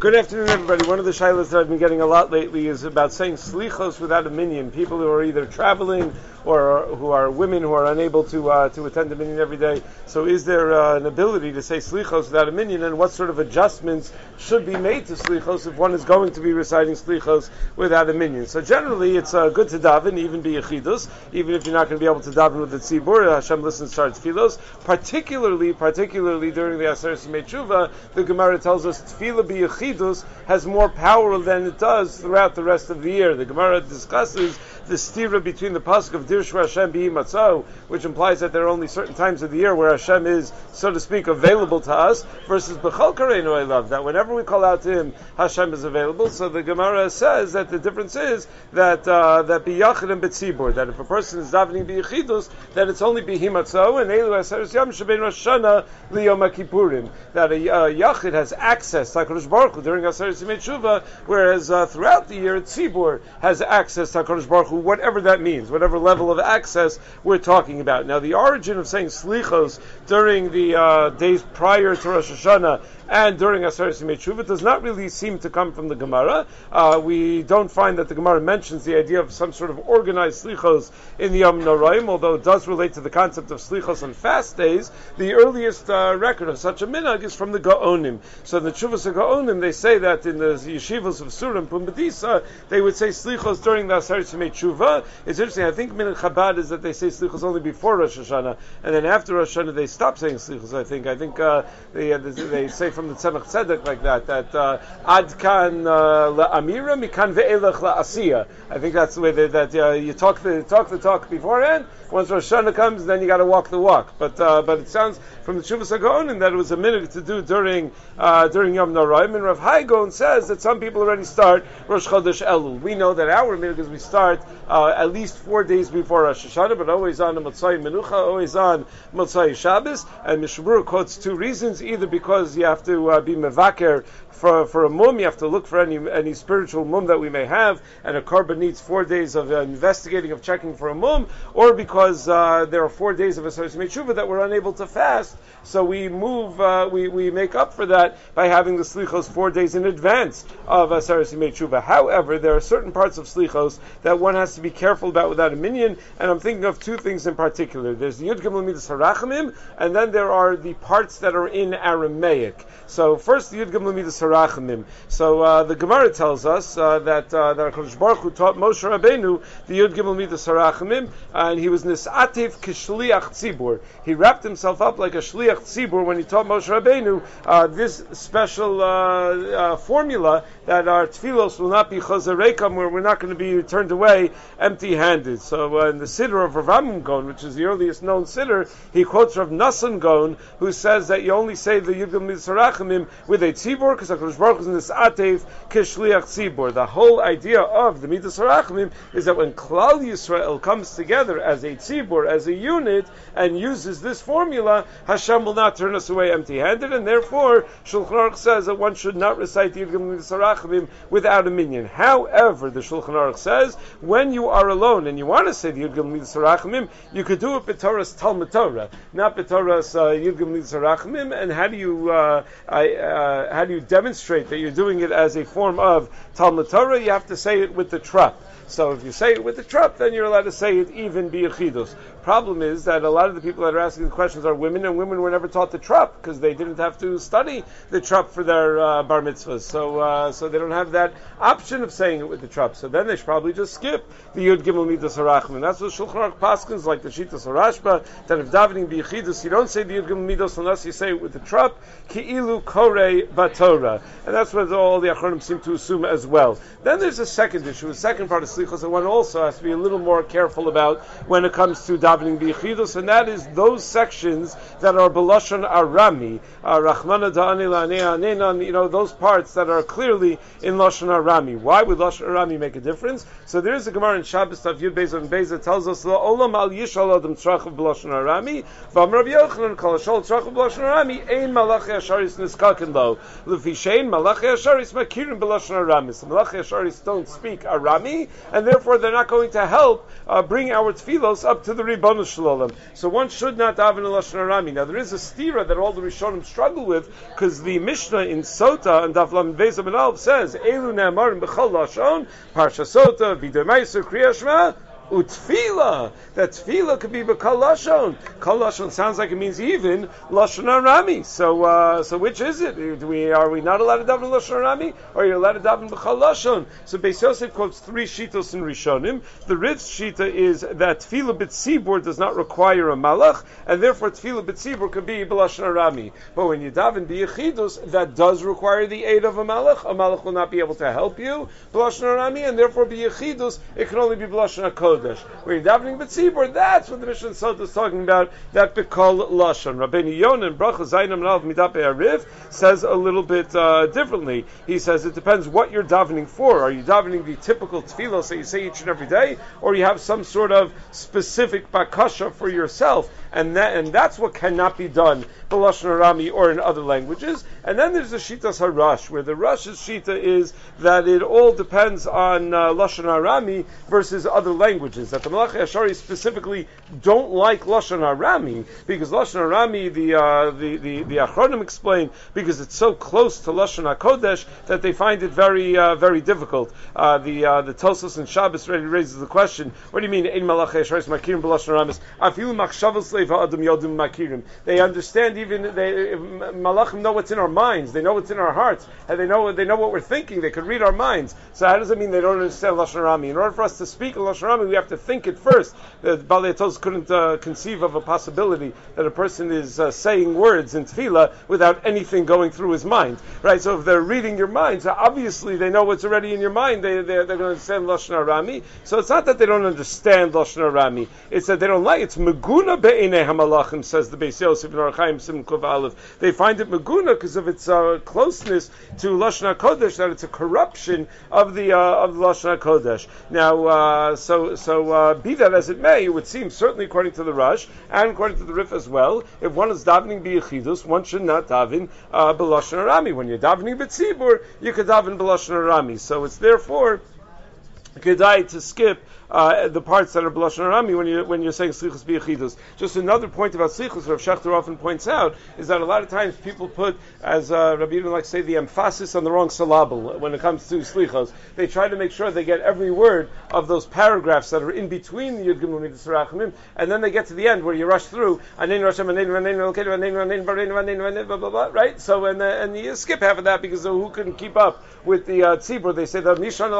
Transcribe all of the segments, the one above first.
Good afternoon, everybody. One of the shilas that I've been getting a lot lately is about saying slichos without a minyan. People who are either traveling or who are women who are unable to uh, to attend the minyan every day. So, is there uh, an ability to say slichos without a minyan, and what sort of adjustments should be made to slichos if one is going to be reciting slichos without a minyan? So, generally, it's uh, good to daven, even be yechidus, even if you're not going to be able to daven with the tzibur. Hashem listens to our tefillos, particularly particularly during the Aseret Simei The Gemara tells us tefillah be yechidus has more power than it does throughout the rest of the year. The Gemara discusses the stira between the pasuk of Dirshva Hashem Matzah, which implies that there are only certain times of the year where Hashem is, so to speak, available to us, versus Bechal Kareinu love, that whenever we call out to Him, Hashem is available. So the Gemara says that the difference is that uh, that Biyachid and Betzibur, that if a person is davening Biyachidus, that it's only Bihimatzah, and Elu Aseres Yom Shebein Rosh Hashanah Liyom Kippurim, that a uh, Yachid has access to HaKadosh Baruch During Aseres Yimei whereas uh, throughout the year, Tzibur has access to HaKadosh Baruch Hu whatever that means, whatever level of access we're talking about. Now, the origin of saying slichos during the uh, days prior to Rosh Hashanah and during Aseret Simei does not really seem to come from the Gemara. Uh, we don't find that the Gemara mentions the idea of some sort of organized slichos in the Yom Noraim, although it does relate to the concept of slichos on fast days. The earliest uh, record of such a minhag is from the Gaonim. So the Chuvas of Gaonim, they say that in the yeshivas of Surim Pumbedisa, they would say slichos during the Aseret Simei It's interesting. I think minhag Chabad is that they say slichos only before Rosh Hashanah, and then after Rosh Hashanah they stop saying slichos. I think. I think uh, they, uh, they say from the Tzemach Tzedek like that, that uh, Ad kan uh, la'amira, mikan ve'elech la'asiya. I think that's the way that, that uh, you talk the, talk the talk beforehand, once Rosh Hashanah comes, then you got to walk the walk. But uh, but it sounds from the Shuvas Hagonim that it was a minute to do during during Yom Noraim. And Rav Hai Gaon says that some people already start Rosh Chodesh Elul. We know that our is we start uh, at least four days before Rosh Hashanah, but always on the Motzai Menucha, always on Motzai Shabbos. And Mishnah Berurah quotes two reasons: either because you have to uh, be mevaker for, for a mum, you have to look for any any spiritual mum that we may have, and a korban needs four days of uh, investigating, of checking for a mum, or because uh, there are four days of a Tshuva that we're unable to fast, so we move, uh, we, we make up for that by having the slichos four days in advance of Asaras Tshuva. However, there are certain parts of slichos that one has to be careful about without a minyan, and I'm thinking of two things in particular. There's the Yud Gimel Midas Harachamim, and then there are the parts that are in Aramaic. So first, the Yud Gimel Midas Harachamim. So uh, the Gemara tells us uh, that uh, that Hakadosh Baruch Hu taught Moshe Rabbeinu the Yud Gimel Midas Harachamim, and he was nisativ kishliach tzibur. He wrapped himself up like a shliach tzibur when he taught Moshe Rabbeinu uh, this special uh, uh, formula that our tefillos will not be chazarekam, where we're not going to be turned away empty-handed. So in the Siddur of Rav Gon, which is the earliest known Siddur, he quotes Rav Nassan Gon, who says that you only say the Midas Harachamim with a tzibur because HaKadosh Baruch Hu is Atev Kishliach Tzibur. The whole idea of the Midas is that when Klal Yisrael comes together as a Tzibur, as a unit, and uses this formula, Hashem will not turn us away empty-handed, and therefore Shulchan Aruch says that one should not recite the Yidgim Midas Harachmim without a minyan. However, the Shulchan Aruch says, when you are alone and you want to say the Yidgim Midas Harachmim, you could do it B'Torah's Talmud Torah, not B'Torah's uh, Yidgim Midas Harachmim, and how do you, uh, I, uh, how do you demonstrate that you're doing it as a form of Talmud Torah, you have to say it with the trup. So if you say it with the trup, then you're allowed to say it even be biyachidus. Problem is that a lot of the people that are asking the questions are women, and women were never taught the trup because they didn't have to study the trup for their uh, bar mitzvahs. So, uh, so they don't have that option of saying it with the trup. So then they should probably just skip the Yud Gimel Midas Harachim. That's what Shulchan Aruch Paskins like the Shitas Harashba that if davening biyachidus, you don't say the Yud Gimel Midas unless you say it with the trup. Ki'ilu Korei Batorah, and that's what all the Achronim seem to assume as well. Then there's a second issue, a second part of Slichos that one also has to be a little more careful about when it comes to davening biyichidus, and that is those sections that are belashon arami, uh, rachmana da'ani you know, those parts that are clearly in lashon arami. Why would lashon arami make a difference? So there is a Gemara in Shabbos Tav Yud Beis and Beis that tells us Olam al Yishal Adam Tzrachav B'Lashon Arami. Vam Rav Yochanan Kol Shol Tzrachav B'Lashon Arami. Ein Malachi Asharis Niskakin Lo. Lefi Shein Malachi Asharis Makirin B'Lashon Arami. So Malachi Asharis don't speak Arami, and therefore they're not going to help uh, bring our tefillos up to the Ribbon Shalom. So one should not daven Lashon Arami. Now there is a stira that all the Rishonim struggle with because the Mishnah in Sota and Daf Daflam Vezam and says Elu Ne'amarim B'Chol Lashon Parsha Sota Videi Meiser Kriyashma utfila. That tfila could be b'kal lashon. Kal lashon sounds like it means even lashon arami. So, uh, so which is it? Do we are we not allowed to daven lashon arami, or are you allowed to daven b'kal lashon? So Beis Yosef quotes three shitos in Rishonim. The Rif's shita is that tfila b'tzibur does not require a malach, and therefore tfila b'tzibur could be b'lashon arami. But when you daven b'yechidus, that does require the aid of a malach. A malach will not be able to help you b'lashon arami, and therefore b'yechidus it can only be b'lashon kodesh. Where you're davening b'tzibur, that's what the Mishnah Sot is talking about. That b'kol lashon. Rabbeinu Yonah Bracha Zainam Nalav Midape Arif says a little bit uh, differently. He says it depends what you're davening for. Are you davening the typical tefillos that you say each and every day, or you have some sort of specific bakasha for yourself? and that and that's what cannot be done b'lashon Arami or in other languages. And then there's the shitas harash, where the Rosh's shita is that it all depends on uh, lashon Arami versus other languages. That the Malachi Ashari specifically don't like lashon Arami because lashon Arami, the uh, the the the Achronim explain because it's so close to lashon Hakodesh that they find it very uh, very difficult. Uh, the uh, the Tosfos and Shabbos really raises the question: What do you mean in Malachi Ashari makirim b'lashon Aramis? Afilu machshavos Leiv Ha'adam Yodim Makirim. they understand even they malachim know what's in our minds. They know what's in our hearts, and they know they know what we're thinking. They can read our minds. So how does it mean they don't understand lashon rami? In order for us to speak in lashon rami, we have to think it first. The Balei couldn't uh, conceive of a possibility that a person is uh, saying words in tefillah without anything going through his mind, right? So if they're reading your mind, so obviously they know what's already in your mind. They they're, they're going to understand lashon rami. So it's not that they don't understand lashon rami. It's that they don't like. It's meguna be'ene Hamalachim, says the Beis Yosef in Archaim Sim Aleph. They find it Maguna because of its uh, closeness to Lashon HaKodesh, that it's a corruption of the uh, of Lashon HaKodesh. Now, uh, so so uh, be that as it may, it would seem certainly according to the Rosh and according to the Rif as well, if one is davening biyachidus, one should not daven uh, b'Lashon Arami. When you're davening b'tzibur, you could daven b'Lashon Arami. So it's therefore kedai to skip uh, the parts that are blushing arami when you when you're saying slichus biyachidus. Just another point about slichus, Rav Schachter often points out, is that a lot of times people put, as uh, Rabbi Yudin likes to say, the emphasis on the wrong syllable when it comes to slichos. They try to make sure they get every word of those paragraphs that are in between the Yud Gimel Midas and then they get to the end where you rush through right? So and uh, and you skip half of that because who couldn't keep up with the uh, tzibur? They say the Mishan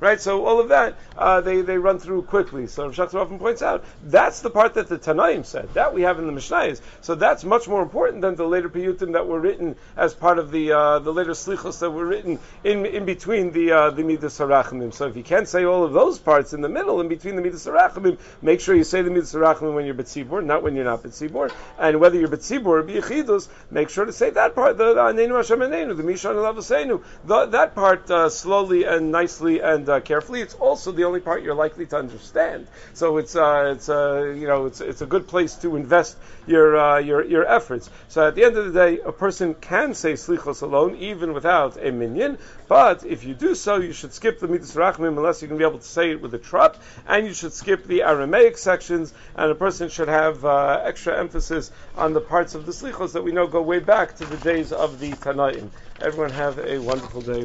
right? So all of that uh, they they run through quickly. So Rav Schachter often points out that's the part that the Tanaim said that we have in the Mishnayos. So that's much more important than the later piyutim that were written as part of the uh, the later slichos that were written in in between the uh, the midas harachimim. So if you can't say all of those parts in the middle, in between the midas harachimim, make sure you say the midas harachimim when you're betzibur, not when you're not betzibur. And whether you're betzibur or biyachidus, make sure to say that part, the anenu Hashem the mishan that part uh, slowly and nicely and uh, carefully, it's also the only part you're likely to understand. So it's uh, it's uh, you know it's it's a good place to invest your uh, your your efforts. So at the end of the day, a person can say slichos alone even without a minyan. But if you do so, you should skip the mitzvah rachmim unless you can be able to say it with a trup, and you should skip the Aramaic sections. And a person should have uh, extra emphasis on the parts of the slichos that we know go way back to the days of the Tanaim. Everyone have a wonderful day.